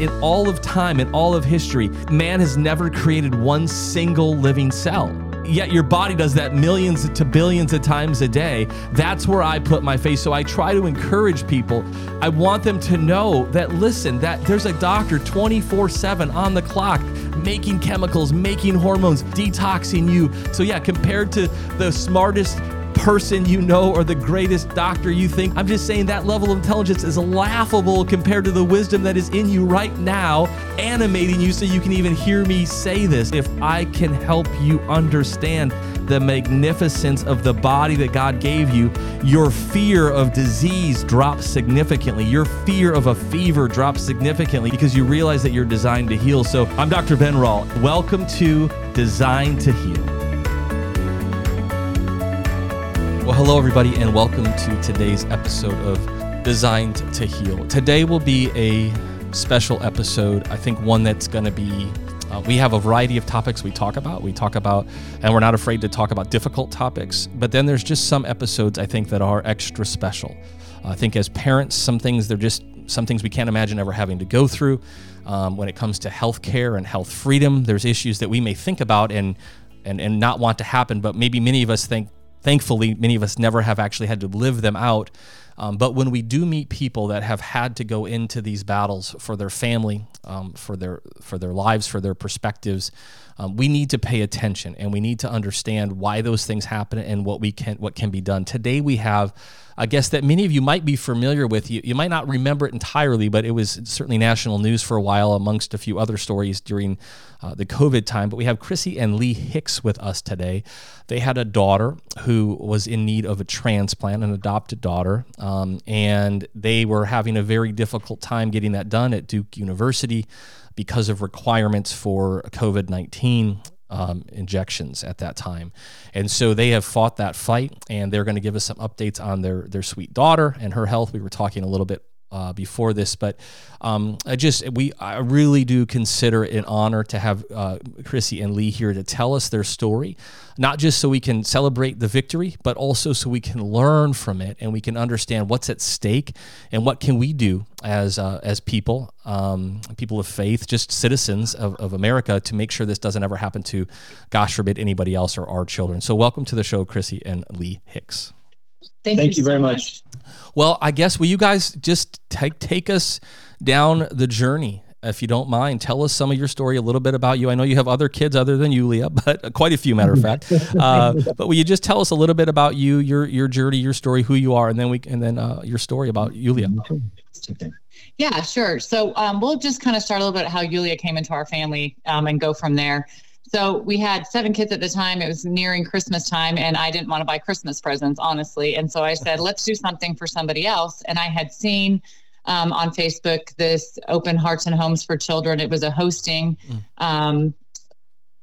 in all of time, in all of history, man has never created one single living cell yet your body does that millions to billions of times a day. That's where I put my faith. So I try to encourage people. I want them to know that, listen, that there's a doctor 24 7 on the clock making chemicals, making hormones, detoxing you. So, yeah, compared to the smartest person you know or the greatest doctor you think. I'm just saying that level of intelligence is laughable compared to the wisdom that is in you right now, animating you so you can even hear me say this. If I can help you understand the magnificence of the body that God gave you, your fear of disease drops significantly. Your fear of a fever drops significantly because you realize that you're designed to heal. So I'm Dr. Ben Rall. Welcome to Designed to Heal. Well, hello, everybody, and welcome to today's episode of Designed to Heal. Today will be a special episode. I think one that's going to be, uh, we have a variety of topics we talk about. We talk about, and we're not afraid to talk about difficult topics, but then there's just some episodes I think that are extra special. I think as parents, some things, they're just some things we can't imagine ever having to go through. Um, when it comes to health care and health freedom, there's issues that we may think about and and, and not want to happen, but maybe many of us think thankfully, many of us never have actually had to live them out. Um, but when we do meet people that have had to go into these battles for their family, um, for their for their lives, for their perspectives, um, we need to pay attention and we need to understand why those things happen and what we can what can be done. Today we have a guest that many of you might be familiar with. You, you might not remember it entirely, but it was certainly national news for a while, amongst a few other stories during uh, the COVID time. But we have Chrissy and Lee Hicks with us today. They had a daughter who was in need of a transplant, an adopted daughter, um, and they were having a very difficult time getting that done at Duke University because of requirements for COVID 19 um, injections at that time. And so they have fought that fight and they're going to give us some updates on their, their sweet daughter and her health. We were talking a little bit uh, before this, but um, I just we I really do consider it an honor to have uh, Chrissy and Lee here to tell us their story, not just so we can celebrate the victory, but also so we can learn from it and we can understand what's at stake and what can we do as uh, as people, um, people of faith, just citizens of, of America, to make sure this doesn't ever happen to, gosh forbid, anybody else or our children. So welcome to the show, Chrissy and Lee Hicks. Thank, Thank you, you so very much. much. Well, I guess will you guys just take take us down the journey if you don't mind, tell us some of your story, a little bit about you. I know you have other kids other than Yulia, but quite a few, matter of fact. Uh, but will you just tell us a little bit about you, your your journey, your story, who you are, and then we and then uh, your story about Yulia. Yeah, sure. So um, we'll just kind of start a little bit how Yulia came into our family um, and go from there. So we had seven kids at the time. It was nearing Christmas time, and I didn't want to buy Christmas presents, honestly. And so I said, let's do something for somebody else. And I had seen um, on Facebook this Open Hearts and Homes for Children. It was a hosting mm. um,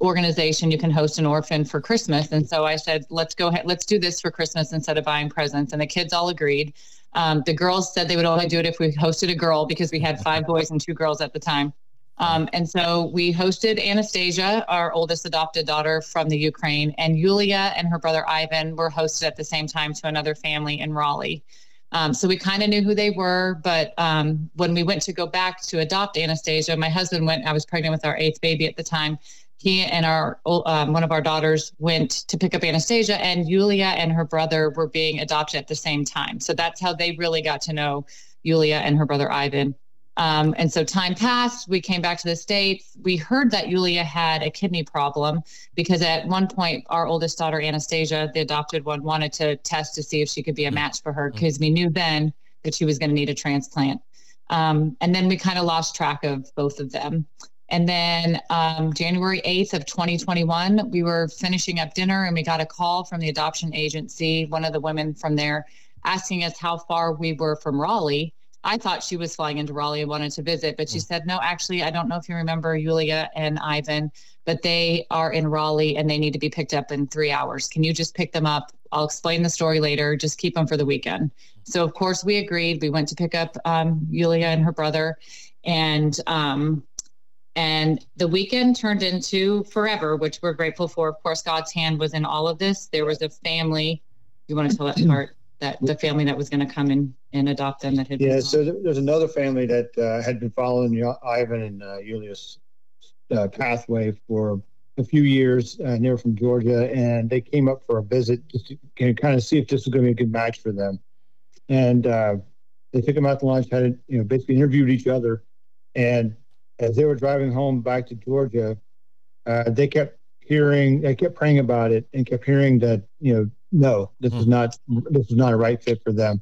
organization. You can host an orphan for Christmas. And so I said, let's go ahead, let's do this for Christmas instead of buying presents. And the kids all agreed. Um, the girls said they would only do it if we hosted a girl because we had five boys and two girls at the time. Um, and so we hosted Anastasia, our oldest adopted daughter from the Ukraine, and Yulia and her brother Ivan were hosted at the same time to another family in Raleigh. Um, so we kind of knew who they were, but um, when we went to go back to adopt Anastasia, my husband went. I was pregnant with our eighth baby at the time. He and our um, one of our daughters went to pick up Anastasia, and Yulia and her brother were being adopted at the same time. So that's how they really got to know Yulia and her brother Ivan. Um, and so time passed. We came back to the States. We heard that Yulia had a kidney problem because at one point, our oldest daughter, Anastasia, the adopted one, wanted to test to see if she could be a match for her because we knew then that she was going to need a transplant. Um, and then we kind of lost track of both of them. And then um, January 8th of 2021, we were finishing up dinner and we got a call from the adoption agency, one of the women from there, asking us how far we were from Raleigh I thought she was flying into Raleigh and wanted to visit, but she mm. said, no, actually, I don't know if you remember Yulia and Ivan, but they are in Raleigh and they need to be picked up in three hours. Can you just pick them up? I'll explain the story later. Just keep them for the weekend. So, of course, we agreed. We went to pick up um, Yulia and her brother. And, um, and the weekend turned into forever, which we're grateful for. Of course, God's hand was in all of this. There was a family. You want to tell that part? That the family that was going to come and, and adopt them that had yeah. So there's another family that uh, had been following Ivan and uh, Yulia's uh, pathway for a few years, uh, and they were from Georgia, and they came up for a visit just to kind of see if this was going to be a good match for them. And uh, they took them out to lunch, had you know basically interviewed each other, and as they were driving home back to Georgia, uh, they kept hearing, they kept praying about it, and kept hearing that you know, no, this mm-hmm. is not this is not a right fit for them.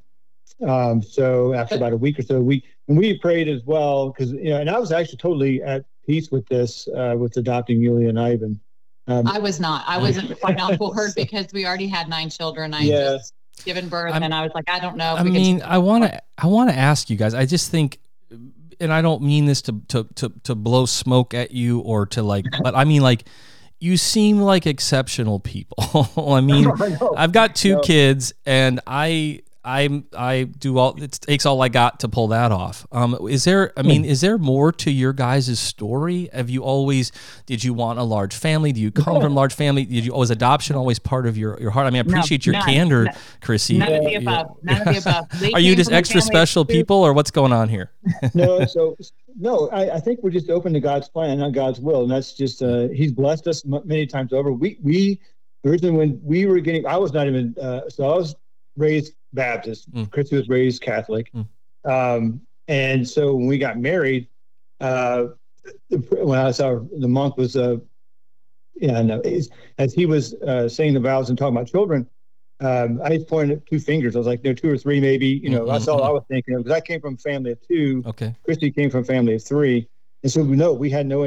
Um, so after about a week or so, we and we prayed as well because you know, and I was actually totally at peace with this, uh, with adopting Yulia and Ivan. Um, I was not. I wasn't quite on board because we already had nine children. I yeah. just given birth, I'm, and I was like, I don't know. I mean, I want to, I want to ask you guys. I just think, and I don't mean this to to to to blow smoke at you or to like, but I mean like you seem like exceptional people. I mean, I've got two kids and I I I do all it takes all I got to pull that off. Um, is there? I mean, is there more to your guys' story? Have you always? Did you want a large family? Do you come from a large family? Did you always adoption always part of your, your heart? I mean, I appreciate no, your none, candor, none, Chrissy. None of the above. None of the above. Are you just extra special people, or what's going on here? no, so no, I, I, think we're just open to God's plan, not God's will, and that's just uh, He's blessed us many times over. We we originally when we were getting, I was not even uh, so I was raised Baptist. Mm. Christy was raised Catholic. Mm. Um, and so when we got married, uh, when I saw the monk was, uh, yeah, no, as he was uh, saying the vows and talking about children, um, I just pointed at two fingers. I was like, no, two or three, maybe. You know, mm-hmm. that's all I was thinking because I came from a family of two. Okay. Christy came from a family of three, and so we know we had no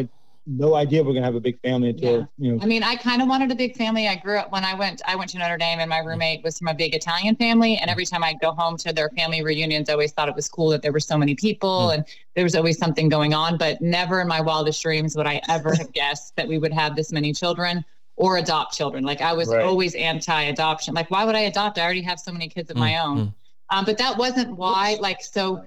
no idea we're gonna have a big family until yeah. you know. I mean, I kind of wanted a big family. I grew up when I went. I went to Notre Dame, and my roommate was from a big Italian family. And every time I'd go home to their family reunions, I always thought it was cool that there were so many people, mm. and there was always something going on. But never in my wildest dreams would I ever have guessed that we would have this many children or adopt children. Like I was right. always anti-adoption. Like why would I adopt? I already have so many kids of mm. my own. Mm. Um, but that wasn't why. Like so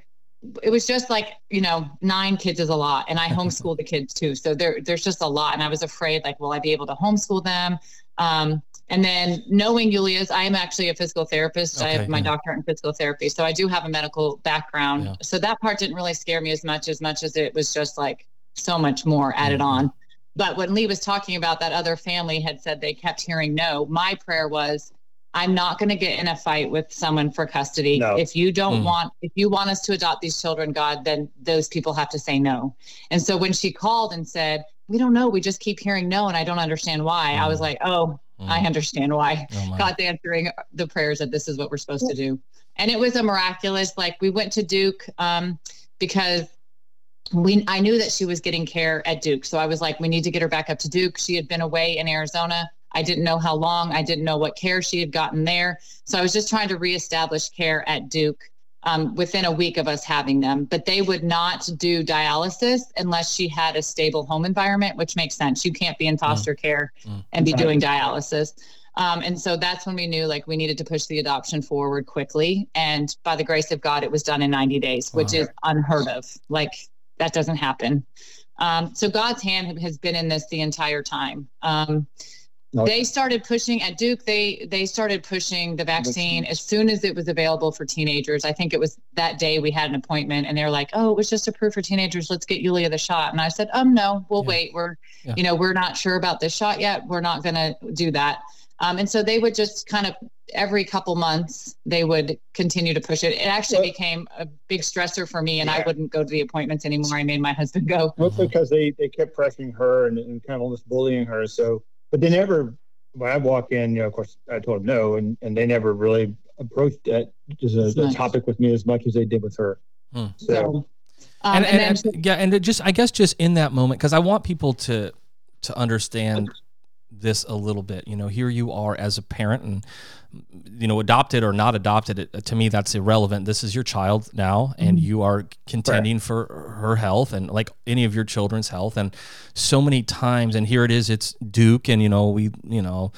it was just like you know nine kids is a lot and i homeschool the kids too so there there's just a lot and i was afraid like will i be able to homeschool them um, and then knowing Yulia's, I am actually a physical therapist. Okay, I have my yeah. doctorate in physical therapy. So I do have a medical background. Yeah. So that part didn't really scare me as much, as much as it was just like so much more added mm-hmm. on. But when Lee was talking about that other family had said they kept hearing no, my prayer was, I'm not going to get in a fight with someone for custody. No. If you don't mm. want, if you want us to adopt these children, God, then those people have to say no. And so when she called and said, we don't know, we just keep hearing no, and I don't understand why, mm. I was mm. like, oh, mm. I understand why. Oh God's answering the prayers that this is what we're supposed to do. And it was a miraculous, like we went to Duke um, because we I knew that she was getting care at Duke. So I was like, we need to get her back up to Duke. She had been away in Arizona I didn't know how long. I didn't know what care she had gotten there. So I was just trying to reestablish care at Duke um, within a week of us having them. But they would not do dialysis unless she had a stable home environment, which makes sense. You can't be in foster mm. care mm. and be doing dialysis. Um, and so that's when we knew like we needed to push the adoption forward quickly. And by the grace of God, it was done in 90 days, which is unheard of. Like that doesn't happen. Um, so God's hand has been in this the entire time. Um, they started pushing at Duke. They they started pushing the vaccine as soon as it was available for teenagers. I think it was that day we had an appointment, and they're like, "Oh, it was just approved for teenagers. Let's get Yulia the shot." And I said, "Um, no, we'll yeah. wait. We're, yeah. you know, we're not sure about this shot yet. We're not going to do that." Um, and so they would just kind of every couple months they would continue to push it. It actually well, became a big stressor for me, and yeah. I wouldn't go to the appointments anymore. I made my husband go. Mostly because they they kept pressing her and, and kind of almost bullying her. So but they never. When I walk in, you know, of course, I told them no, and and they never really approached that as a, nice. topic with me as much as they did with her. Hmm. So. Um, and, and, and, and, yeah, and just I guess just in that moment, because I want people to to understand this a little bit. You know, here you are as a parent, and you know, adopted or not adopted, it, to me that's irrelevant. This is your child now, and mm-hmm. you are contending right. for her health and like any of your children's health. And so many times, and here it is, it's Duke, and you know, we, you know,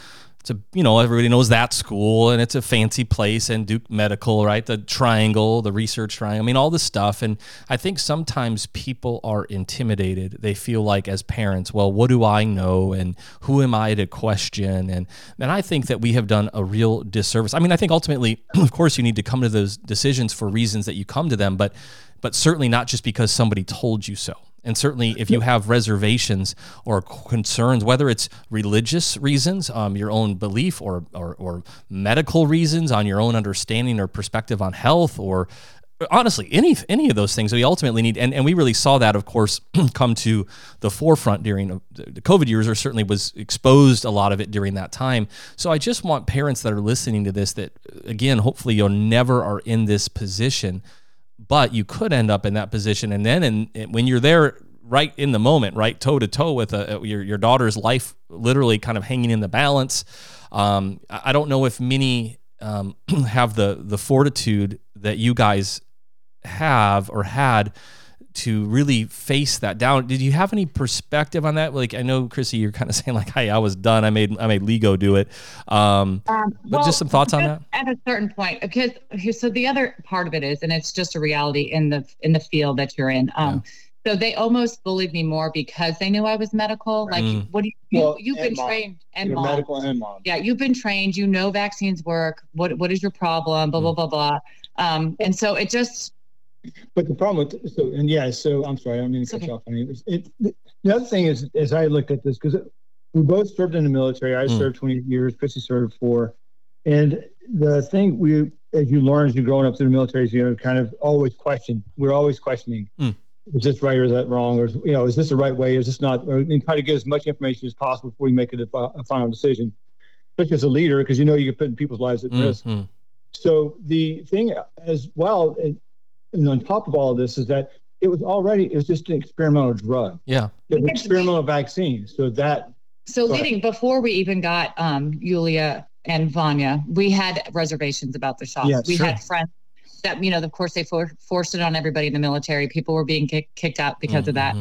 it's a you know everybody knows that school and it's a fancy place and Duke Medical, right? The triangle, the research triangle. I mean, all this stuff. And I think sometimes people are intimidated. They feel like as parents, well, what do I know and who am I to question? And and I think that we have done a real disservice. I mean, I think ultimately, of course, you need to come to those decisions for reasons that you come to them, but but certainly not just because somebody told you so. And certainly, if you have reservations or concerns, whether it's religious reasons, um, your own belief, or, or, or medical reasons on your own understanding or perspective on health, or honestly any any of those things we ultimately need. And, and we really saw that of course come to the forefront during the covid years or certainly was exposed a lot of it during that time. So i just want parents that are listening to this that again hopefully you'll never are in this position but you could end up in that position. And then and when you're there right in the moment right toe to toe with a, your, your daughter's life literally kind of hanging in the balance um, i don't know if many um, have the the fortitude that you guys have or had to really face that down. Did you have any perspective on that? Like I know, Chrissy, you're kind of saying like, "Hey, I was done. I made I made Lee go do it." Um, um, but just some thoughts on that. At a certain point, because so the other part of it is, and it's just a reality in the in the field that you're in. Um, yeah. So they almost bullied me more because they knew I was medical. Like, mm. what do you, well, you have been mom. trained and mom. medical and mom. Yeah, you've been trained. You know vaccines work. What what is your problem? Blah mm. blah blah blah. Um, and so it just but the problem with so and yeah, so I'm sorry, I don't mean to cut okay. you off. I mean, it, it, the other thing is, as I looked at this, because we both served in the military. I mm. served 20 years. Chrissy served four. And the thing we, as you learn as you're growing up through the military, is you know, kind of always question. We're always questioning. Mm. Is this right or is that wrong? Or you know, is this the right way? Is this not? Or, and try to get as much information as possible before you make a, a final decision. Especially as a leader, because you know you're putting people's lives at mm-hmm. risk. So the thing as well, and on top of all of this is that it was already it was just an experimental drug. Yeah, it was experimental vaccine. So that. So leading before we even got um, Yulia and Vanya, we had reservations about the shot. Yeah, we sure. had friends that you know, of course, they for, forced it on everybody in the military. People were being kick, kicked out because mm-hmm. of that.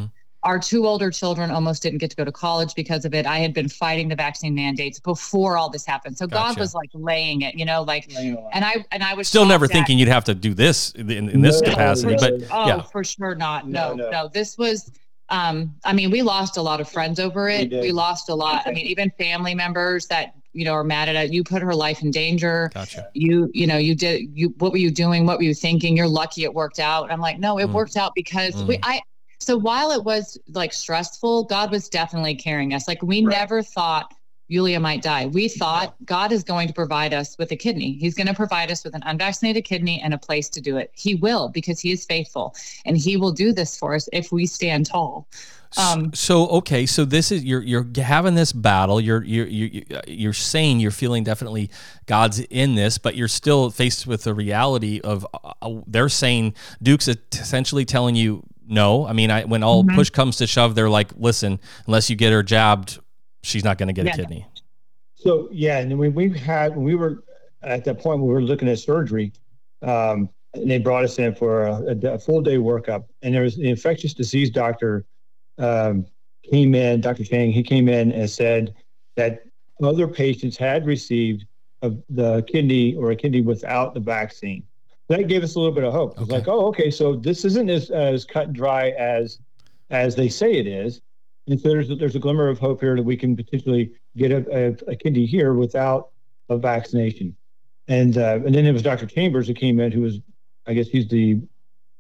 Our two older children almost didn't get to go to college because of it. I had been fighting the vaccine mandates before all this happened. So gotcha. God was like laying it, you know, like, and I and I was still never thinking you'd have to do this in, in this no, capacity, no, but oh, yeah. for sure not. No, no, no, This was. Um, I mean, we lost a lot of friends over it. We, we lost a lot. I mean, even family members that you know are mad at it. You put her life in danger. Gotcha. You you know you did you. What were you doing? What were you thinking? You're lucky it worked out. I'm like, no, it mm. worked out because mm. we I so while it was like stressful, God was definitely carrying us. Like we right. never thought Yulia might die. We thought God is going to provide us with a kidney. He's going to provide us with an unvaccinated kidney and a place to do it. He will because he is faithful and he will do this for us if we stand tall. Um, so okay, so this is you're you're having this battle. You're you're you're you're saying you're feeling definitely God's in this, but you're still faced with the reality of uh, uh they're saying Duke's essentially telling you no. I mean, I, when all mm-hmm. push comes to shove, they're like, listen, unless you get her jabbed, she's not going to get yeah. a kidney. So yeah, and when we had when we were at that point we were looking at surgery, um, and they brought us in for a, a, full day workup, and there was the infectious disease doctor um, came in, Dr. Chang. He came in and said that other patients had received a, the kidney or a kidney without the vaccine that gave us a little bit of hope. It's okay. like, oh, okay, so this isn't as, as cut and dry as as they say it is. And so there's a, there's a glimmer of hope here that we can potentially get a, a, a kidney here without a vaccination. And uh, and then it was Dr. Chambers who came in, who was, I guess he's the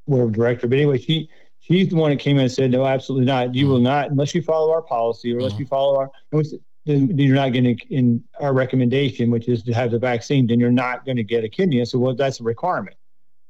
whatever director. But anyway, she she's the one that came in and said, no, absolutely not. You mm-hmm. will not unless you follow our policy or unless mm-hmm. you follow our. Said, then you're not to in our recommendation, which is to have the vaccine. Then you're not going to get a kidney. And so, well, that's a requirement.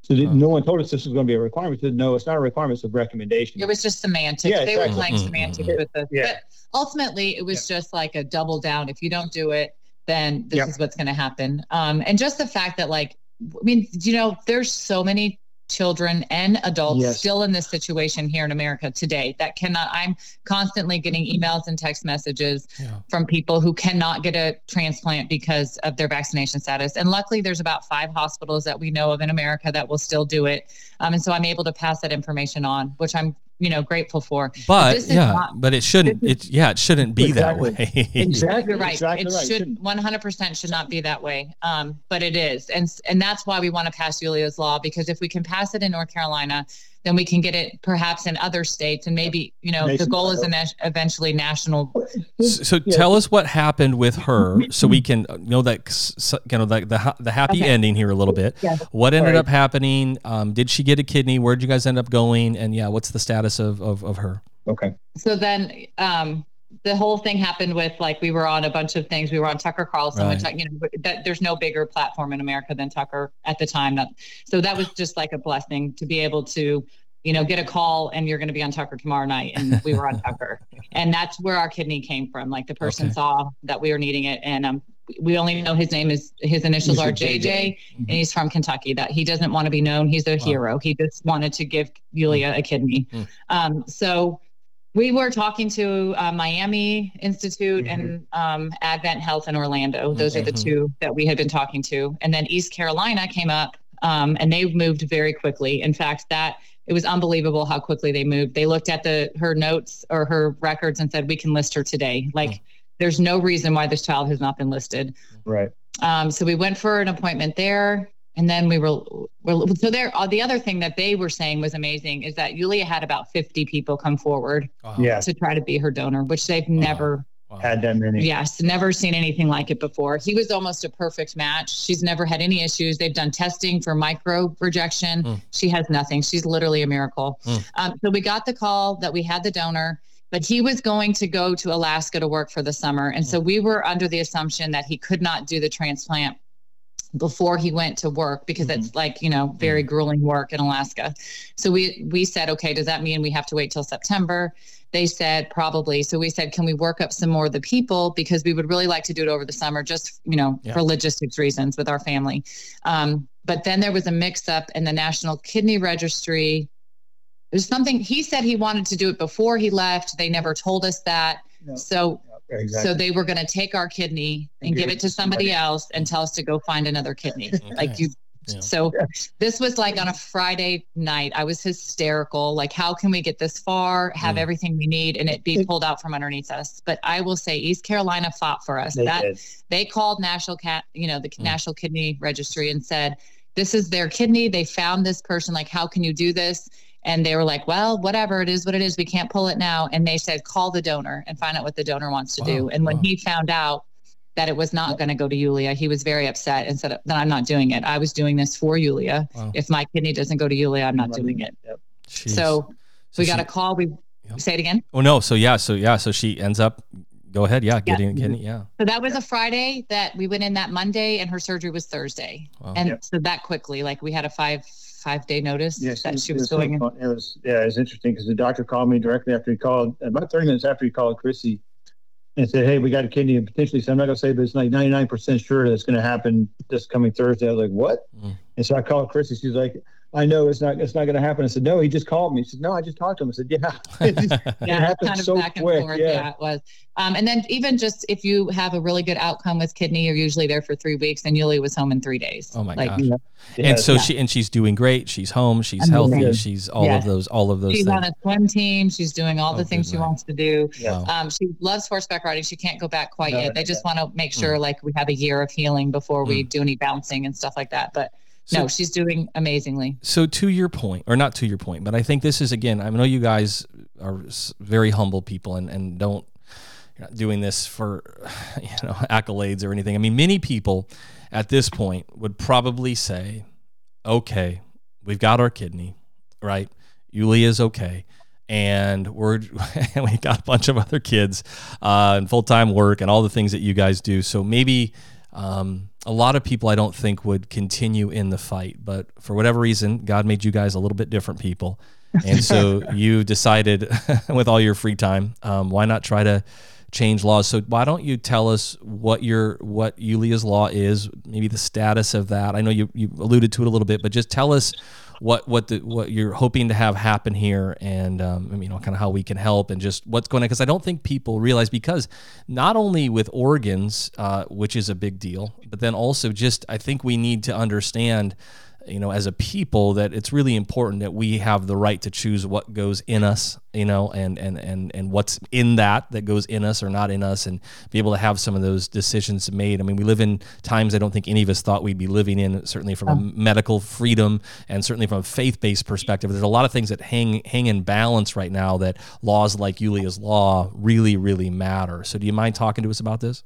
So uh-huh. no one told us this was going to be a requirement. Said no, it's not a requirement; it's a recommendation. It was just semantics. Yeah, they exactly. were playing mm-hmm. semantics with us. Yeah. But ultimately, it was yeah. just like a double down. If you don't do it, then this is what's going to happen. Um, and just the fact that, like, I mean, you know, there's so many children and adults yes. still in this situation here in America today that cannot I'm constantly getting emails and text messages yeah. from people who cannot get a transplant because of their vaccination status and luckily there's about 5 hospitals that we know of in America that will still do it um, and so I'm able to pass that information on which I'm you know grateful for. But this yeah, not- but it shouldn't. It yeah, it shouldn't be Exactly. that way. Exactly. You're right. Exactly it right. should 100% should not be that way. Um, but it is. And and that's why we want to pass Yulia's law because if we can pass it in North Carolina, then we can get it perhaps in other states and maybe, you know, the goal is Nationwide. eventually national. So, so Yeah. tell us what happened with her, so we can know that s- you know like the the happy Okay. ending here a little bit. Yeah. What ended Right. up happening? Um, did she get a kidney? Where'd you guys end up going? And yeah, what's the status of of, of her? Okay. So then um, the whole thing happened with like we were on a bunch of things. We were on Tucker Carlson, which Right. you know that there's no bigger platform in America than Tucker at the time. That so that was just like a blessing to be able to you know get a call and you're going to be on Tucker tomorrow night, and we were on Tucker, and that's where our kidney came from. Like the person Okay. saw that we were needing it, and um. We only know his name is his initials are. JJ, and he's from Kentucky. That he doesn't want to be known. He's a Wow. hero. He just wanted to give Yulia a kidney. Mm. Um, so we were talking to uh, Miami Institute Mhm. and um, Advent Health in Orlando. Those are the Mhm. two that we had been talking to. And then East Carolina came up um, and they moved very quickly. In fact, that it was unbelievable how quickly they moved. They looked at the her notes or her records and said, "We can list her today." Like, there's no reason why this child has not been listed. Right. Um, so we went for an appointment there, and then we were, were so there. Uh, the other thing that they were saying was amazing is that Yulia had about 50 people come forward Wow. Yeah. to try to be her donor, which they've never, Wow. Had that many. yes, never seen anything like it before. He was almost a perfect match. She's never had any issues. They've done testing for micro rejection. Mm. She has nothing. She's literally a miracle. Mm. Um, so we got the call that we had the donor. But he was going to go to Alaska to work for the summer. And so we were under the assumption that he could not do the transplant before he went to work because Mhm. it's like you know very grueling work in Alaska. So we we said, okay, does that mean we have to wait till September? They said probably. So we said, can we work up some more of the people because we would really like to do it over the summer, just you know Yeah. for logistics reasons with our family. Um, but then there was a mix-up in the National Kidney Registry. There's something he said he wanted to do it before he left. They never told us that. No. So Exactly. so they were going to take our kidney and, give it to somebody, else and tell us to go find another kidney. Like you. Yeah. So this was like on a Friday night. I was hysterical. Like, how can we get this far, have Mm. everything we need, and it be pulled out from underneath us? But I will say, East Carolina fought for us. They that did. they called National Cat, you know, the Mm. National Kidney Registry and said, "This is their kidney. They found this person. Like, how can you do this?" And they were like, "Well, whatever it is, what it is. We can't pull it now." And they said, "Call the donor and find out what the donor wants to do." Wow, And when wow. he found out that it was not going to go to Yulia, he was very upset and said, "Then I'm not doing it. I was doing this for Yulia. Wow. If my kidney doesn't go to Yulia, I'm not doing it." Yep. Jeez. So we got a call. We Yep. say it again. Oh no. So yeah. So yeah. So she ends up. Go ahead. Yeah. Getting getting. Yeah. So that was a Friday that we went in that Monday, and her surgery was Thursday. Wow. And Yep. so that quickly, like we had a five five day notice Yes, that she was so going in. fun. It was yeah, it was interesting because the doctor called me directly after he called about 30 minutes after he called Chrissy and said, Hey, we got a kidney and potentially so I'm not gonna say, but it's like 99 percent sure that it's gonna happen this coming Thursday. I was like, What? Mm. And so I called Chrissy. She's like, I know it's not it's not gonna happen. I said, No, he just called me. She said, No, I just talked to him. I said, Yeah. It just- Yeah, happened kind of so back and quick, forth. yeah. Yeah. it was. Um, and then even just if you have a really good outcome with kidney, you're usually there for three weeks, and Yulia was home in three days. Oh my like, gosh. Yeah. and so Yeah. she and she's doing great. She's home. She's Amazing. healthy. Good. She's all Yeah. of those. All of those She's things. on a swim team. She's doing all Oh, the things she wants to do. Yeah. Wow. Um, she loves horseback riding. She can't go back quite No, yet. They just want to make Mm. sure like we have a year of healing before we do any bouncing and stuff like that. But So- no, she's doing amazingly. So to your point, or not to your point, but I think this is again. I know you guys are very humble people and and don't you're not doing this for you know accolades or anything. I mean, many people at this point would probably say, "Okay, we've got our kidney, right? Yulia's okay." And we're we got a bunch of other kids uh, and full time work and all the things that you guys do. So maybe um, a lot of people I don't think would continue in the fight, but for whatever reason, God made you guys a little bit different people, and so you decided with all your free time, um, why not try to change laws? So why don't you tell us what your what Yulia's law is, maybe the status of that? I know you you alluded to it a little bit, but just tell us what what the what you're hoping to have happen here and um, you know kind of how we can help and just what's going on. Because I don't think people realize because not only with organs uh, which is a big deal but then also just I think we need to understand you know, as a people, that it's really important that we have the right to choose what goes in us, you know, and and and and what's in that that goes in us or not in us, and be able to have some of those decisions made. I mean, we live in times I don't think any of us thought we'd be living in. Certainly from a medical freedom and certainly from a faith-based perspective, there's a lot of things that hang hang in balance right now that laws like Yulia's law really really matter. So, do you mind talking to us about this?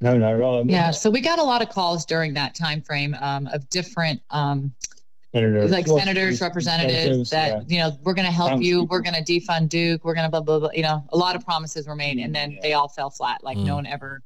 No, not at all. Yeah, so we got a lot of calls during that time frame um, of different um, senators, like well, senators, representatives that yeah. you know we're going to help you, we're going to defund Duke, we're going to blah blah blah. You know, a lot of promises were made, and then they all fell flat. Like no Mm. one ever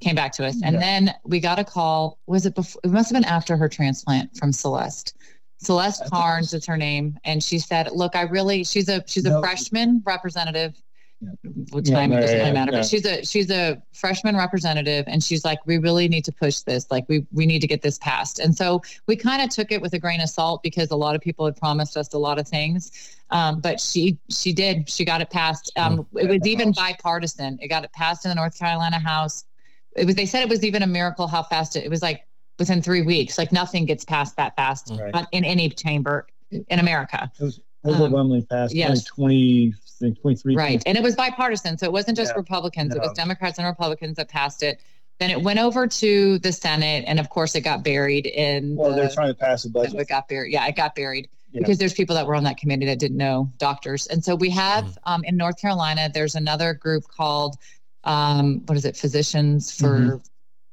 came back to us. And Yeah. then we got a call. Was it before? It must have been after her transplant from Celeste. Celeste I Cairns is her name, and she said, "Look, I really she's a she's a No. freshman representative." Yeah. What no, doesn't yeah, matter, yeah. but she's a she's a freshman representative, and she's like, "We really need to push this. Like, we we need to get this passed." And so we kind of took it with a grain of salt because a lot of people had promised us a lot of things, um, but she she did she got it passed. Um, it was even bipartisan. It got it passed in the North Carolina House. It was they said it was even a miracle how fast it. It was like within three weeks. Like nothing gets passed that fast Right. in any chamber in America. It was overwhelmingly fast. Um, yes. Like 20, I think 23. Right. And it was bipartisan. So it wasn't just Yeah. Republicans, it was Democrats and Republicans that passed it. Then it went over to the Senate. And of course, it got buried in. Well, they're trying to pass a budget. it got buried. Yeah, it got buried Yeah. because there's people that were on that committee that didn't know doctors. And so we have um, in North Carolina, there's another group called, um, what is it, Physicians for, Mm-hmm.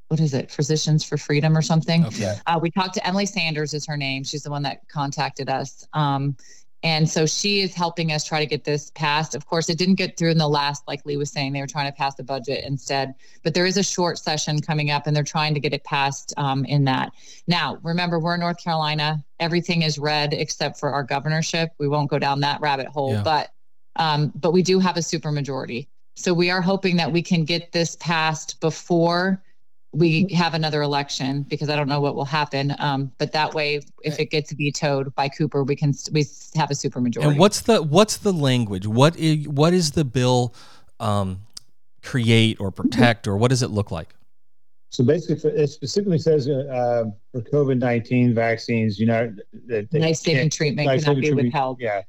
what is it, Physicians for Freedom or something? Okay. Uh, we talked to Emily Sanders, is her name. She's the one that contacted us. Um, and so she is helping us try to get this passed. Of course, it didn't get through in the last, like Lee was saying, they were trying to pass the budget instead. But there is a short session coming up and they're trying to get it passed um, in that. Now, remember, we're in North Carolina. Everything is red except for our governorship. We won't go down that rabbit hole, Yeah. but um, but we do have a supermajority. So we are hoping that we can get this passed before we have another election because I don't know what will happen. Um, but that way, if it gets vetoed by Cooper, we can we have a supermajority. And what's the what's the language? What is what is the bill um, create or protect, or what does it look like? So basically, for- it specifically says uh, uh, for COVID 19 vaccines, you know, that they life saving treatment life cannot be treatment- withheld. Yeah.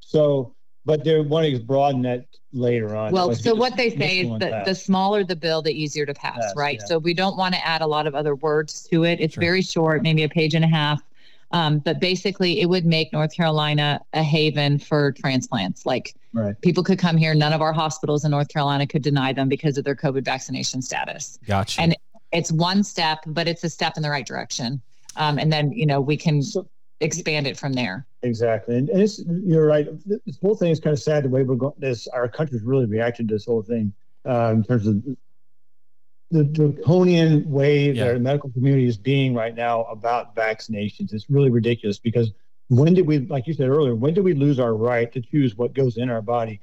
So, but they're wanting to broaden that later on. Well, Like, so what they say is that passed. the smaller the bill, the easier to pass, Pass, right? yeah. So we don't want to add a lot of other words to it. It's Sure. very short, maybe a page and a half. Um, but basically, it would make North Carolina a haven for transplants. Like Right. people could come here. None of our hospitals in North Carolina could deny them because of their COVID vaccination status. Gotcha. And- It's one step, but it's a step in the right direction. Um, and then, you know, we can So, expand it from there. exactly. And, you're right. This whole thing is kind of sad the way we're going, this, our country's really reacted to this whole thing uh, in terms of the draconian way Yeah. the medical community is being right now about vaccinations. It's really ridiculous because when did we, like you said earlier, when did we lose our right to choose what goes in our body?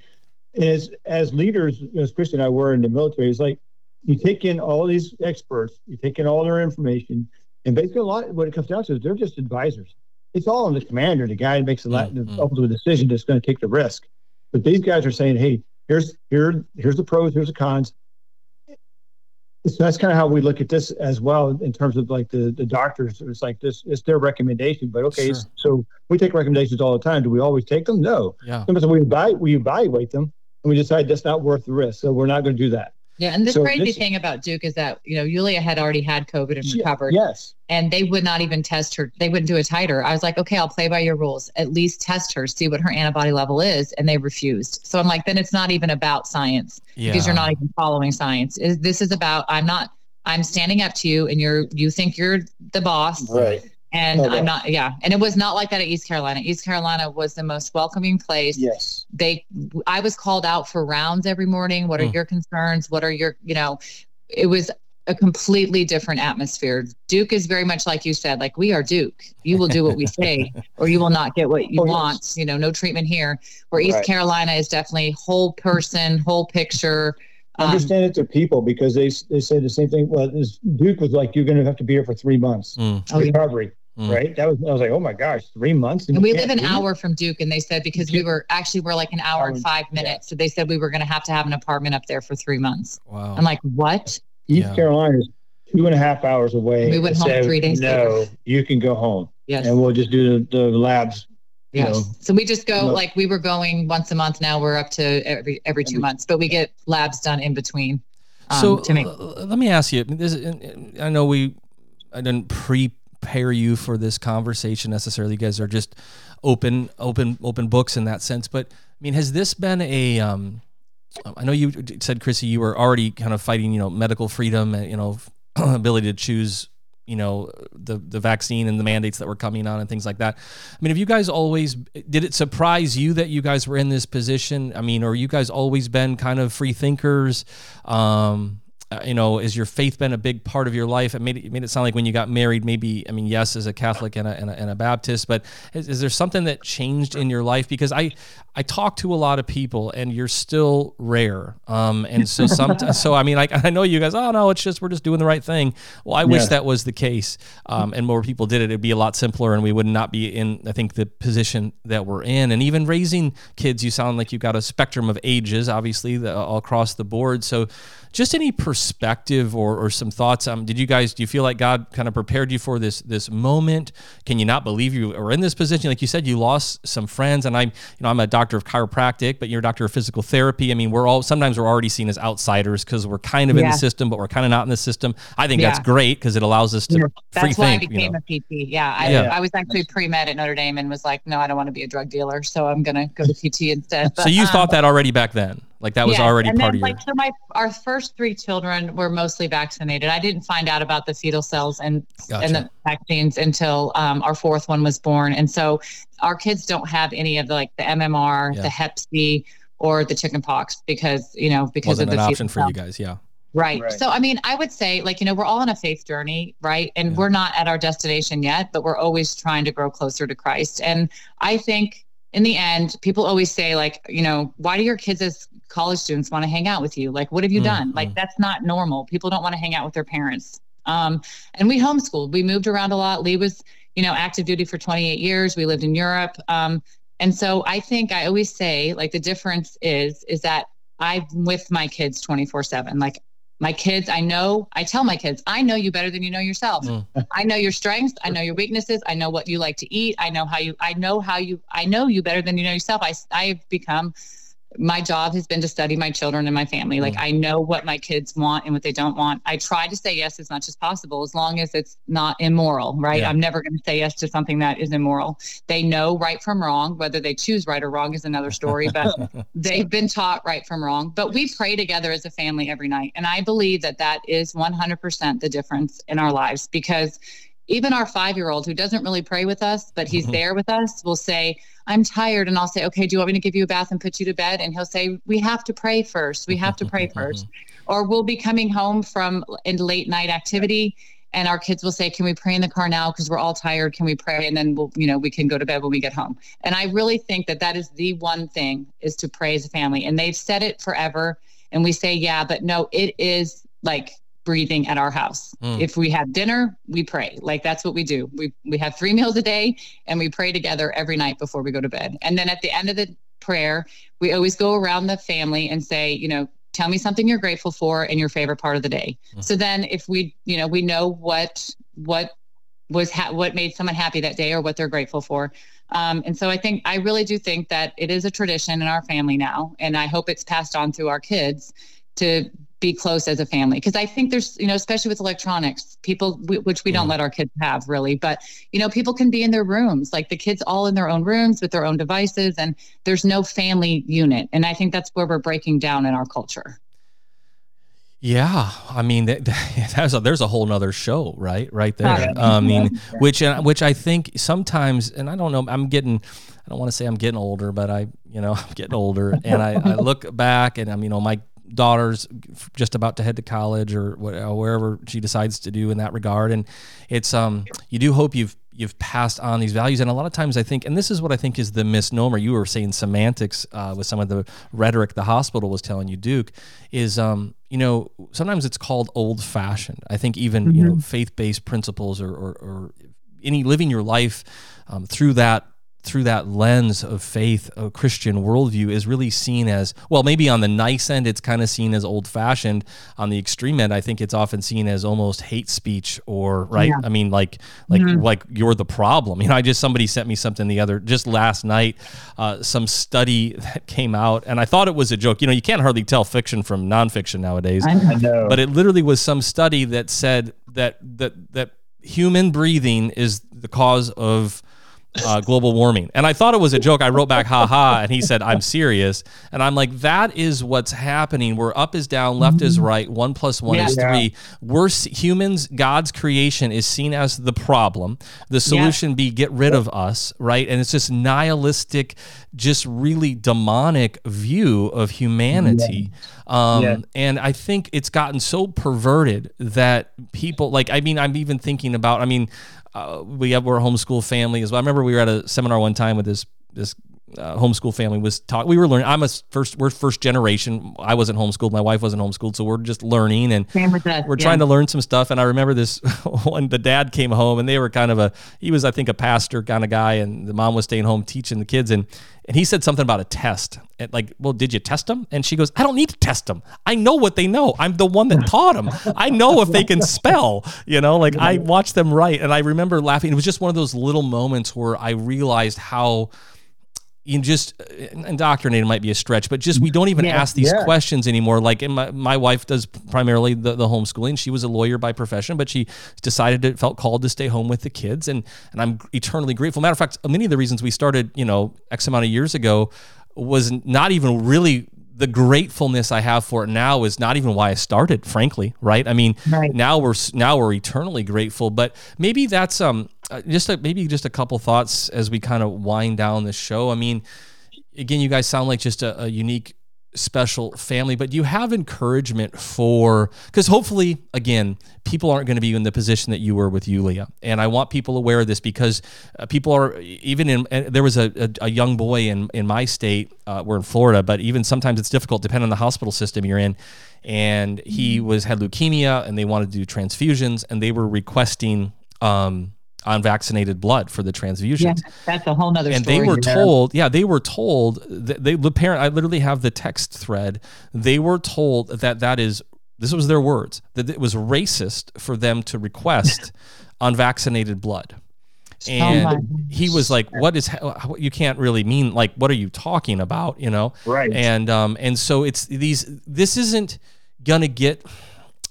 As as leaders, as Christian and I were in the military, it's like you take in all these experts, you take in all their information, and basically a lot what it comes down to is they're just advisors. It's all on the commander, the guy who makes the Mhm. ultimate decision that's going to take the risk. But these guys are saying, hey, here's here here's the pros, here's the cons. So that's kind of how we look at this as well in terms of like the the doctors. It's like this, it's their recommendation. But okay, Sure. so we take recommendations all the time. Do we always take them? No. yeah. Sometimes we evaluate, we evaluate them and we decide that's not worth the risk. So we're not going to do that. Yeah. And the So crazy this- thing about Duke is that, you know, Yulia had already had COVID and She- recovered. Yes. and they would not even test her. They wouldn't do a titer. I was like, okay, I'll play by your rules. At least test her, see what her antibody level is. And they refused. So I'm like, then it's not even about science Yeah. because you're not even following science. Is- This is about, I'm not, I'm standing up to you and you're, you think you're the boss Right. And Okay. I'm not, yeah. And it was not like that at East Carolina. East Carolina was the most welcoming place Yes. they i was called out for rounds every morning what are Mm. your concerns what are your you know it was a completely different atmosphere duke is very much like you said like we are duke you will do what we say or you will not get what you Oh, yes. want you know no treatment here where east Right. carolina is definitely whole person whole picture um, Understand it to people because they they say the same thing. Well, this Duke was like, you're going to have to be here for three months Mm, oh, yeah. recovery, Mm. right? That was I was like, oh my gosh, three months. and you we live an leave? hour from Duke, and they said because we were actually we're like an hour and Hour, five yeah. minutes, so they said we were going to have to have an apartment up there for three months. Wow. I'm like, what? East Yeah. Carolina is two and a half hours away. We went It home said, three days No, you can go home. Yes. and we'll just do the, the labs. Yes. know. So we just go No. like we were going once a month. Now we're up to every every two months, but we get labs done in between. um, so to make let me ask you. This I know we, I didn't prepare you for this conversation necessarily. You guys are just open, open, open books in that sense. But I mean, has this been a? Um, I know you said, Chrissy, you were already kind of fighting, you know, medical freedom, uh, you know, ability to choose, you know, the the vaccine and the mandates that were coming on and things like that. I mean, have you guys always did it surprise you that you guys were in this position? I mean, or you guys always been kind of free thinkers? Um, uh, you know, has your faith been a big part of your life? It made it, made it sound like when you got married, maybe I mean, yes, as a Catholic and a, and a, and a Baptist, but is, is there something that changed in your life? Because I I talk to a lot of people, and you're still rare. Um, and so some so I mean, like I know you guys. Oh no, it's just we're just doing the right thing. Well, I wish that was the case, um, and more people did it. It'd be a lot simpler, and we would not be in I think the position that we're in. And even raising kids, you sound like you've got a spectrum of ages, obviously, the, all across the board. So just any perspective or, or some thoughts um, did you guys do you feel like god kind of prepared you for this this moment can you not believe you are in this position like you said you lost some friends and i'm you know i'm a doctor of chiropractic but you're a doctor of physical therapy i mean we're all sometimes we're already seen as outsiders because we're kind of in the system but we're kind of not in the system i think that's great because it allows us to Yeah. free That's why I think became you know. a PT. Yeah, I, Yeah. I was actually pre med at Notre Dame and was like, no, I don't want to be a drug dealer, so I'm gonna go to PT instead. so you um, thought that already back then like that was yes, already and part then, of your like so my our first three children were mostly vaccinated. I didn't find out about the fetal cells and Gotcha. and the vaccines until um, our fourth one was born, and so our kids don't have any of the like the MMR, Yeah. the Hep C, or the chicken pox because you know because wasn't of the an option for cell. you guys yeah Right. Right. So, I mean, I would say, like, you know, we're all on a faith journey, right? And Yeah. we're not at our destination yet, but we're always trying to grow closer to Christ. And I think in the end, people always say, like, you know, why do your kids as college students want to hang out with you? Like, what have you Mm, done? Like, that's not normal. People don't want to hang out with their parents. Um, and we homeschooled. We moved around a lot. Lee was, you know, active duty for 28 years. We lived in Europe. Um, and so I think I always say, like, the difference is, is that I'm with my kids 24 7. Like, my kids, I know, I tell my kids, I know you better than you know yourself. Mm. I know your strengths. I know your weaknesses. I know what you like to eat. I know how you, I know how you, I know you better than you know yourself. I, I've become, my job has been to study my children and my family. Like mm. I know what my kids want and what they don't want. I try to say yes as much as possible, as long as it's not immoral, right? Yeah. I'm never going to say yes to something that is immoral. They know right from wrong. Whether they choose right or wrong is another story, but they've been taught right from wrong. But we pray together as a family every night. And I believe that that is 100% the difference in our lives because even our five year old who doesn't really pray with us, but he's Mhm. there with us, will say, I'm tired. And I'll say, okay, do you want me to give you a bath and put you to bed? And he'll say, we have to pray first. We have to pray first. Or we'll be coming home from a late night activity. And our kids will say, Can we pray in the car now? Because we're all tired. Can we pray? And then we'll, you know, we can go to bed when we get home. And I really think that that is the one thing is to pray as a family. And they've said it forever. And we say, Yeah, but no, it is like breathing at our house. Mm. If we have dinner, we pray. Like that's what we do. We we have three meals a day and we pray together every night before we go to bed. And then at the end of the prayer, we always go around the family and say, you know, tell me something you're grateful for and your favorite part of the day. Mhm. So then if we, you know, we know what what was ha- what made someone happy that day or what they're grateful for. Um, and so I think I really do think that it is a tradition in our family now, and I hope it's passed on through our kids to be close as a family because i think there's you know especially with electronics people w- which we don't Mm. let our kids have really but you know people can be in their rooms like the kids all in their own rooms with their own devices and there's no family unit and i think that's where we're breaking down in our culture Yeah, I mean, that, that's a, there's a whole nother show, right? Right there. I mean, which uh, which I think sometimes, and I don't know, I'm getting, I don't want to say I'm getting older, but I, you know, I'm getting older, and I, I look back, and I'm, you know, my daughter's just about to head to college or uh, wherever she decides to do in that regard, and it's um, you do hope you've you've passed on these values. And a lot of times i think and this is what i think is the misnomer. You were saying semantics uh, with some of the rhetoric the hospital was telling you duke is um, you know sometimes it's called old fashioned i think even you know faith-based principles or, or, or any living your life um, through that through that lens of faith, a Christian worldview is really seen as well. Maybe on the nice end, it's kind of seen as old fashioned. On the extreme end, I think it's often seen as almost hate speech or right. Yeah. I mean, like like mm-hmm. like you're the problem. You know, I just somebody sent me something the other just last night, uh, some study that came out, and I thought it was a joke. You know, you can't hardly tell fiction from nonfiction nowadays. I know, but it literally was some study that said that that that human breathing is the cause of uh, global warming. And I thought it was a joke. I wrote back, ha ha. And he said, I'm serious. And I'm like, that is what's happening. We're up is down, left is mm-hmm. right, one plus one yeah, is three. Yeah. We're humans, God's creation is seen as the problem. The solution yeah. be get rid of us, right? And it's just nihilistic, just really demonic view of humanity. Um, and I think it's gotten so perverted that people like, I mean, I'm even thinking about, I mean, uh, we have we're a homeschool family as well. I remember we were at a seminar one time with this this uh, homeschool family was taught. We were learning. I'm a first. We're first generation. I wasn't homeschooled. My wife wasn't homeschooled, so we're just learning and we're yeah. trying to learn some stuff. And I remember this when the dad came home, and they were kind of a. He was, I think, a pastor kind of guy, and the mom was staying home teaching the kids, and and he said something about a test. And like, well, did you test them? And she goes, I don't need to test them. I know what they know. I'm the one that taught them. I know if they can spell. You know, like I watched them write, and I remember laughing. It was just one of those little moments where I realized how you just indoctrinated might be a stretch, but just we don't even yeah, ask these yeah. questions anymore. Like my, my wife does primarily the, the homeschooling. She was a lawyer by profession, but she decided it felt called to stay home with the kids. And, and I'm eternally grateful. Matter of fact, many of the reasons we started, you know, X amount of years ago was not even really the gratefulness I have for it now is not even why I started, frankly, right? I mean, right. now we're now we're eternally grateful, but maybe that's um uh, just a, maybe just a couple thoughts as we kind of wind down the show. I mean, again, you guys sound like just a, a unique special family, but you have encouragement for because hopefully, again, people aren't going to be in the position that you were with Yulia, and I want people aware of this because uh, people are even in. Uh, there was a, a, a, young boy in in my state. Uh, we're in Florida, but even sometimes it's difficult depending on the hospital system you're in. And he was had leukemia, and they wanted to do transfusions, and they were requesting. Um, unvaccinated blood for the transfusions. Yeah, that's a whole nother and story. they were told, yeah, they were told that they the parent. I literally have the text thread. They were told that that is this was their words that it was racist for them to request unvaccinated blood. And oh he was like, "What is you can't really mean like what are you talking about?" You know, right? And um and so it's these. This isn't gonna get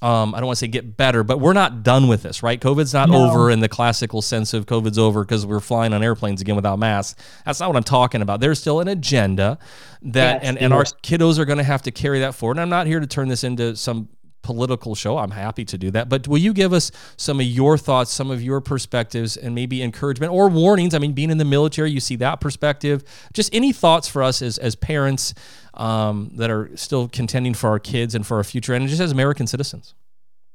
um, I don't want to say get better, but we're not done with this, right? COVID's not no. over in the classical sense of COVID's over because we're flying on airplanes again without masks. That's not what I'm talking about. There's still an agenda that, yes, and, and our kiddos are going to have to carry that forward. And I'm not here to turn this into some political show. I'm happy to do that. But will you give us some of your thoughts, some of your perspectives, and maybe encouragement or warnings? I mean, being in the military, you see that perspective. Just any thoughts for us as, as parents um, that are still contending for our kids and for our future, and just as American citizens.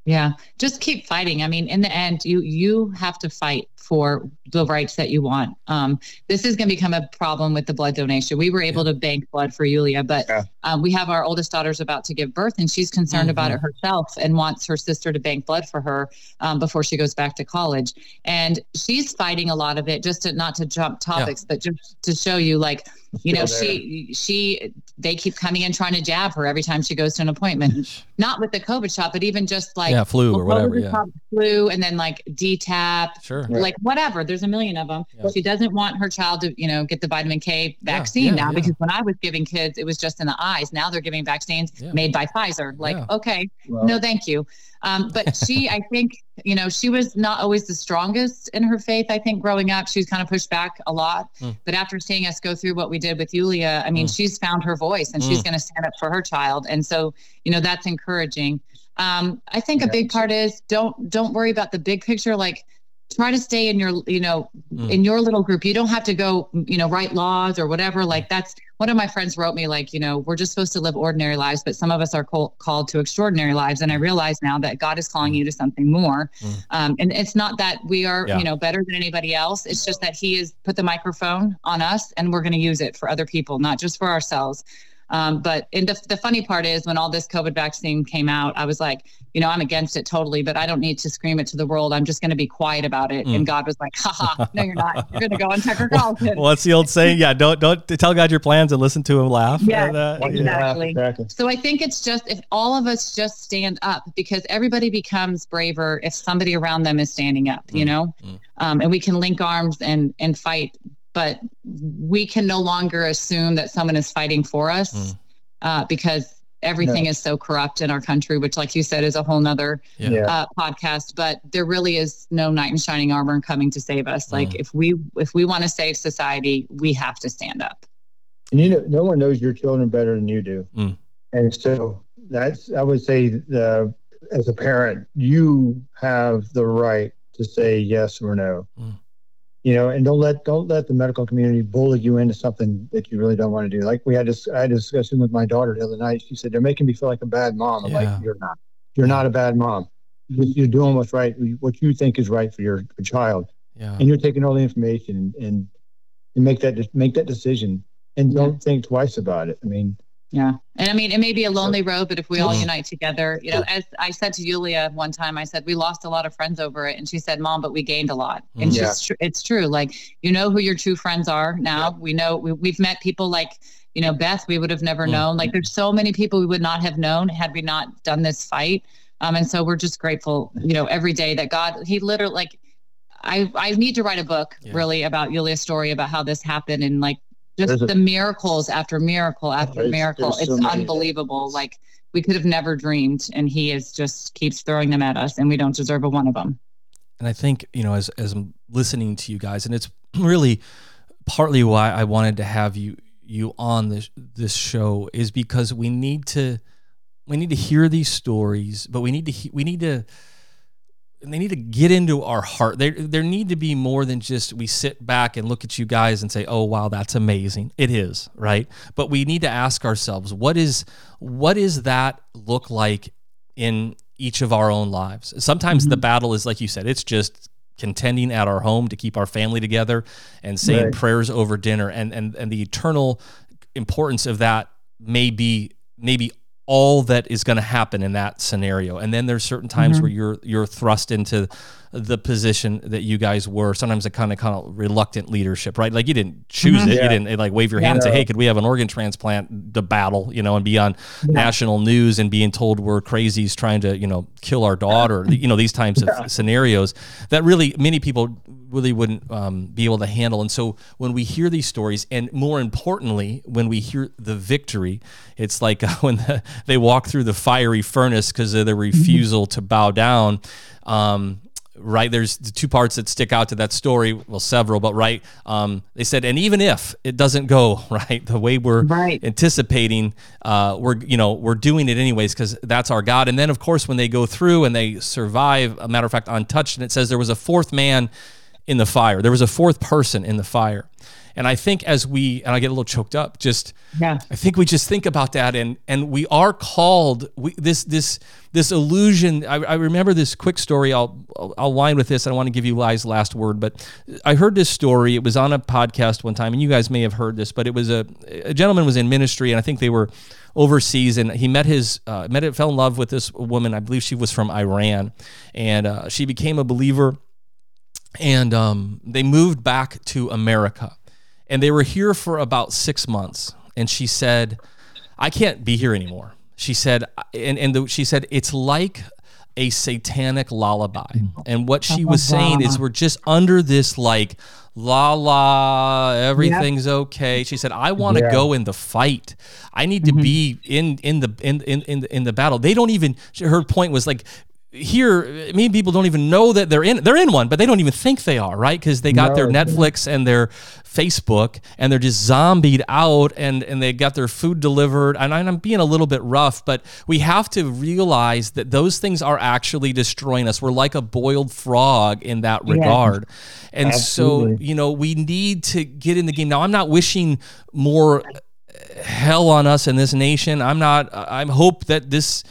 Yeah, just keep fighting. I mean, in the end, you you have to fight for the rights that you want. Um, this is going to become a problem with the blood donation. We were able yeah. to bank blood for Yulia, but yeah. um, we have our oldest daughter's about to give birth, and she's concerned mm-hmm. about it herself and wants her sister to bank blood for her um, before she goes back to college. And she's fighting a lot of it, just to not to jump topics, yeah. but just to show you, like you know she she they keep coming in trying to jab her every time she goes to an appointment not with the covid shot but even just like yeah flu or whatever yeah. flu and then like DTaP sure like whatever there's a million of them yeah. she doesn't want her child to you know get the vitamin k vaccine yeah, now because when i was giving kids it was just in the eyes now they're giving vaccines made by pfizer like okay well, no thank you um, but she, I think, you know, she was not always the strongest in her faith. I think growing up, she was kind of pushed back a lot. Mm. But after seeing us go through what we did with Yulia, I mean, mm. she's found her voice and mm. she's going to stand up for her child. And so, you know, that's encouraging. Um, I think yeah. a big part is don't don't worry about the big picture. Like try to stay in your you know mm. in your little group you don't have to go you know write laws or whatever like that's one of my friends wrote me like you know we're just supposed to live ordinary lives but some of us are call, called to extraordinary lives and i realize now that god is calling mm. you to something more mm. um, and it's not that we are yeah. you know better than anybody else it's just that he has put the microphone on us and we're going to use it for other people not just for ourselves Um, but and the, the funny part is when all this COVID vaccine came out, I was like, you know, I'm against it totally, but I don't need to scream it to the world. I'm just going to be quiet about it. Mm. And God was like, haha, no, you're not. You're going to go on Tucker Carlson. well, what's the old saying? Yeah, don't don't tell God your plans and listen to him laugh. Yeah, uh, exactly. Yeah. So I think it's just if all of us just stand up because everybody becomes braver if somebody around them is standing up, you mm. know, mm. Um, and we can link arms and and fight but we can no longer assume that someone is fighting for us mm. uh, because everything no. is so corrupt in our country, which, like you said, is a whole nother yeah. uh, podcast. But there really is no knight in shining armor coming to save us. Mm. Like if we if we want to save society, we have to stand up. And you know, no one knows your children better than you do, mm. and so that's I would say the as a parent, you have the right to say yes or no. Mm you know, and don't let don't let the medical community bully you into something that you really don't want to do. Like we had this, I had a discussion with my daughter the other night. She said they're making me feel like a bad mom. I'm yeah. like, you're not. You're not a bad mom. You're doing what's right, what you think is right for your, your child, yeah. and you're taking all the information and, and and make that make that decision and don't yeah. think twice about it. I mean, yeah. And I mean, it may be a lonely road, but if we all unite together, you know, as I said to Yulia one time, I said, we lost a lot of friends over it. And she said, Mom, but we gained a lot. And yeah. just, it's true. Like, you know who your true friends are now. We know we, we've met people like, you know, Beth, we would have never mm. known. Like, there's so many people we would not have known had we not done this fight. Um, and so we're just grateful, you know, every day that God, He literally, like, I, I need to write a book yeah. really about Yulia's story about how this happened and like just the miracles after miracle after there's, miracle. There's it's so unbelievable. Like we could have never dreamed, and he is just keeps throwing them at us, and we don't deserve a one of them. And I think you know, as as I'm listening to you guys, and it's really partly why I wanted to have you you on this this show is because we need to we need to hear these stories, but we need to we need to they need to get into our heart. There, there need to be more than just we sit back and look at you guys and say, "Oh, wow, that's amazing." It is, right? But we need to ask ourselves, what is, what does that look like in each of our own lives? Sometimes mm-hmm. the battle is like you said, it's just contending at our home to keep our family together and saying right. prayers over dinner, and and and the eternal importance of that may be maybe all that is going to happen in that scenario. And then there's certain times mm-hmm. where you're you're thrust into the position that you guys were. Sometimes a kind of kind of reluctant leadership, right? Like you didn't choose mm-hmm. it. Yeah. You didn't like wave your hand and say, "Hey, could we have an organ transplant?" The battle, you know, and be on yeah. national news and being told we're crazies trying to, you know, kill our daughter. you know, these types yeah. of scenarios that really many people really wouldn't um, be able to handle. And so when we hear these stories, and more importantly, when we hear the victory, it's like uh, when the, they walk through the fiery furnace because of their mm-hmm. refusal to bow down. Um, right there's the two parts that stick out to that story well several but right um, they said and even if it doesn't go right the way we're right. anticipating uh, we're you know we're doing it anyways because that's our god and then of course when they go through and they survive a matter of fact untouched and it says there was a fourth man in the fire. There was a fourth person in the fire. And I think as we and I get a little choked up, just yeah. I think we just think about that and and we are called we, this this this illusion. I, I remember this quick story. I'll I'll wind with this. I don't want to give you Lee's last word, but I heard this story. It was on a podcast one time, and you guys may have heard this. But it was a a gentleman was in ministry, and I think they were overseas, and he met his uh, met fell in love with this woman. I believe she was from Iran, and uh, she became a believer and um, they moved back to America. And they were here for about six months. And she said, I can't be here anymore. She said, and, and the, she said, it's like a satanic lullaby. And what she was saying is, we're just under this like, la la, everything's yep. okay. She said, I want to yeah. go in the fight. I need to mm-hmm. be in in the in in in the, in the battle. They don't even. Her point was like here many people don't even know that they're in they're in one but they don't even think they are right? Because they got no, their netflix and their facebook and they're just zombied out and and they got their food delivered. And i'm being a little bit rough but we have to realize that those things are actually destroying us. We're like a boiled frog in that regard. Yeah, and absolutely. so you know we need to get in the game. Now i'm not wishing more hell on us in this nation. I'm not i'm hope that this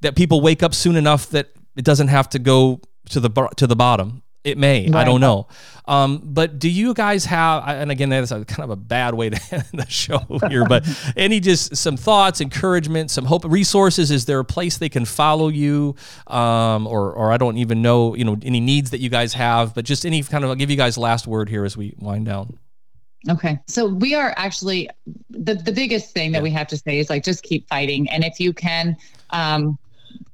that people wake up soon enough that it doesn't have to go to the to the bottom. It may. Right. I don't know. Um, but do you guys have? And again, that's a, kind of a bad way to end the show here. But any just some thoughts, encouragement, some hope, resources? Is there a place they can follow you, um, or or I don't even know, you know, any needs that you guys have? But just any kind of, I'll give you guys last word here as we wind down. Okay. So we are actually the the biggest thing that yeah. we have to say is like just keep fighting. And if you can um,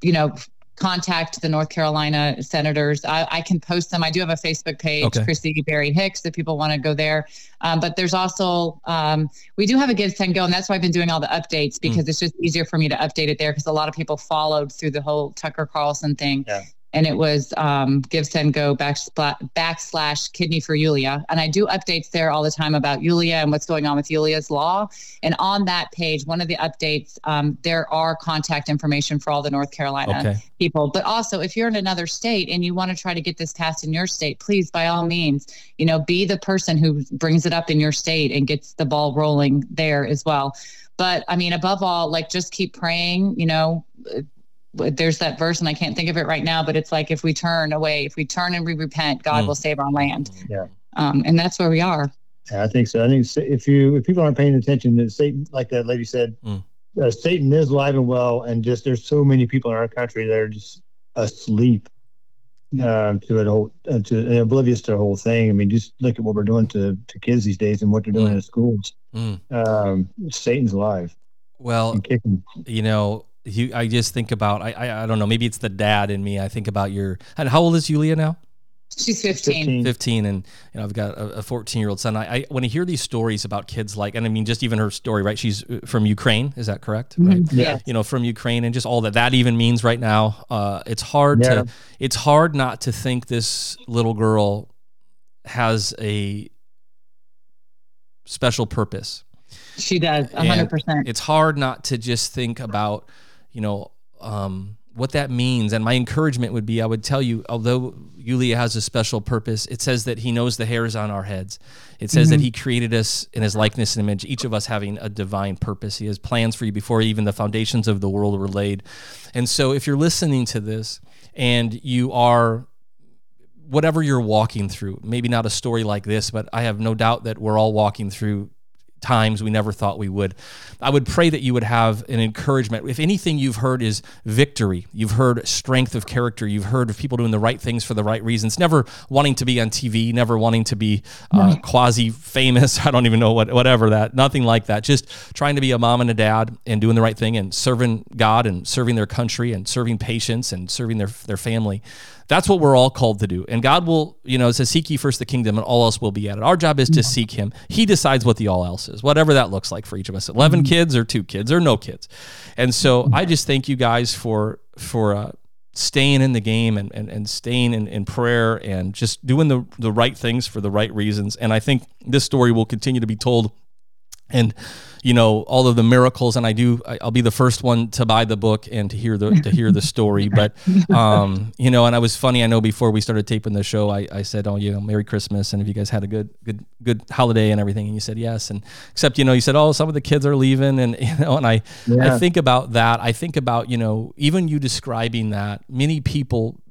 you know, contact the North Carolina senators. I, I, can post them. I do have a Facebook page, okay. Chrissy Berry Hicks, if people want to go there. Um, but there's also um, we do have a Give Send Go, and that's why I've been doing all the updates because mm. it's just easier for me to update it there because a lot of people followed through the whole Tucker Carlson thing. Yeah and it was um, give send go backslash, backslash kidney for Yulia. And I do updates there all the time about Yulia and what's going on with Yulia's law. And on that page, one of the updates, um, there are contact information for all the North Carolina okay. people. But also, if you're in another state and you want to try to get this passed in your state, please, by all means, you know, be the person who brings it up in your state and gets the ball rolling there as well. But I mean, above all, like just keep praying, you know there's that verse and I can't think of it right now, but it's like if we turn away, if we turn and we repent, God mm. will save our land. Yeah. Um, and that's where we are. Yeah, I think so. I think if you if people aren't paying attention, that Satan, like that lady said, mm. uh, Satan is alive and well, and just there's so many people in our country that are just asleep uh, to it whole uh, to oblivious to the whole thing. I mean, just look at what we're doing to to kids these days and what they're doing mm. in schools. Mm. Um, Satan's alive. Well, you know, you, I just think about I, I, I don't know maybe it's the dad in me. I think about your and how old is Julia now? She's 15. 15. and you know I've got a 14 year old son. I, I, when I hear these stories about kids like and I mean just even her story right she's uh, from Ukraine is that correct mm-hmm. right yeah you know from Ukraine and just all that that even means right now uh, it's hard yeah. to it's hard not to think this little girl has a special purpose. She does 100%. And it's hard not to just think about you know, um, what that means. And my encouragement would be I would tell you, although Yulia has a special purpose, it says that he knows the hairs on our heads. It says mm-hmm. that he created us in his likeness and image, each of us having a divine purpose. He has plans for you before even the foundations of the world were laid. And so if you're listening to this and you are whatever you're walking through, maybe not a story like this, but I have no doubt that we're all walking through times we never thought we would. I would pray that you would have an encouragement. If anything you've heard is victory, you've heard strength of character, you've heard of people doing the right things for the right reasons, never wanting to be on TV, never wanting to be uh, quasi famous. I don't even know what, whatever that, nothing like that. Just trying to be a mom and a dad and doing the right thing and serving God and serving their country and serving patients and serving their, their family. That's what we're all called to do. And God will, you know, it says, Seek ye first the kingdom, and all else will be added. Our job is to seek Him. He decides what the all else is, whatever that looks like for each of us 11 mm-hmm. kids, or two kids, or no kids. And so I just thank you guys for, for, uh, staying in the game and, and, and staying in, in prayer and just doing the, the right things for the right reasons. And I think this story will continue to be told. And you know all of the miracles and i do i'll be the first one to buy the book and to hear the to hear the story but um you know and i was funny i know before we started taping the show i, I said oh you know merry christmas and if you guys had a good good good holiday and everything and you said yes and except you know you said oh some of the kids are leaving and you know and i yeah. i think about that i think about you know even you describing that many people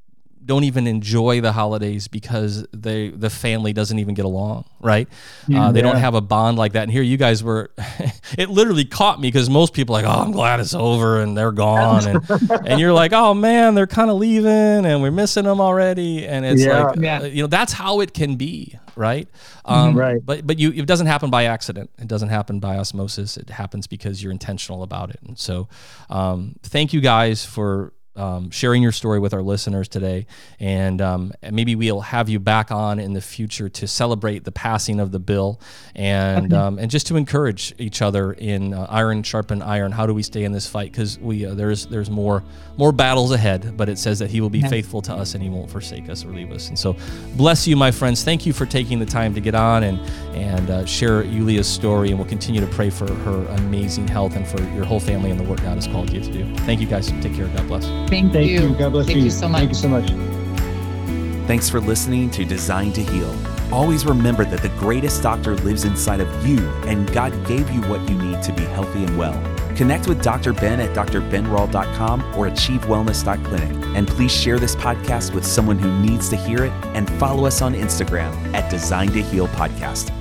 don't even enjoy the holidays because they the family doesn't even get along, right? Yeah, uh, they yeah. don't have a bond like that. And here you guys were, it literally caught me because most people are like, oh, I'm glad it's over and they're gone, and and you're like, oh man, they're kind of leaving and we're missing them already, and it's yeah. like, you know, that's how it can be, right? Um, right. But but you it doesn't happen by accident. It doesn't happen by osmosis. It happens because you're intentional about it. And so, um, thank you guys for um, sharing your story with our listeners today. And, um, maybe we'll have you back on in the future to celebrate the passing of the bill and, okay. um, and just to encourage each other in uh, iron sharpen iron. How do we stay in this fight? Because we uh, there's there's more more battles ahead, but it says that He will be faithful to us and He won't forsake us or leave us. And so, bless you, my friends. Thank you for taking the time to get on and and uh, share Yulia's story. And we'll continue to pray for her amazing health and for your whole family and the work God has called you to do. Thank you, guys. Take care. God bless. Thank, Thank you. you. God bless Thank you. you so much. Thank you so much. Thanks for listening to Designed to Heal. Always remember that the greatest doctor lives inside of you, and God gave you what you need to be healthy and well. Connect with Dr. Ben at drbenrall.com or achievewellness.clinic. And please share this podcast with someone who needs to hear it and follow us on Instagram at Designed to Heal Podcast.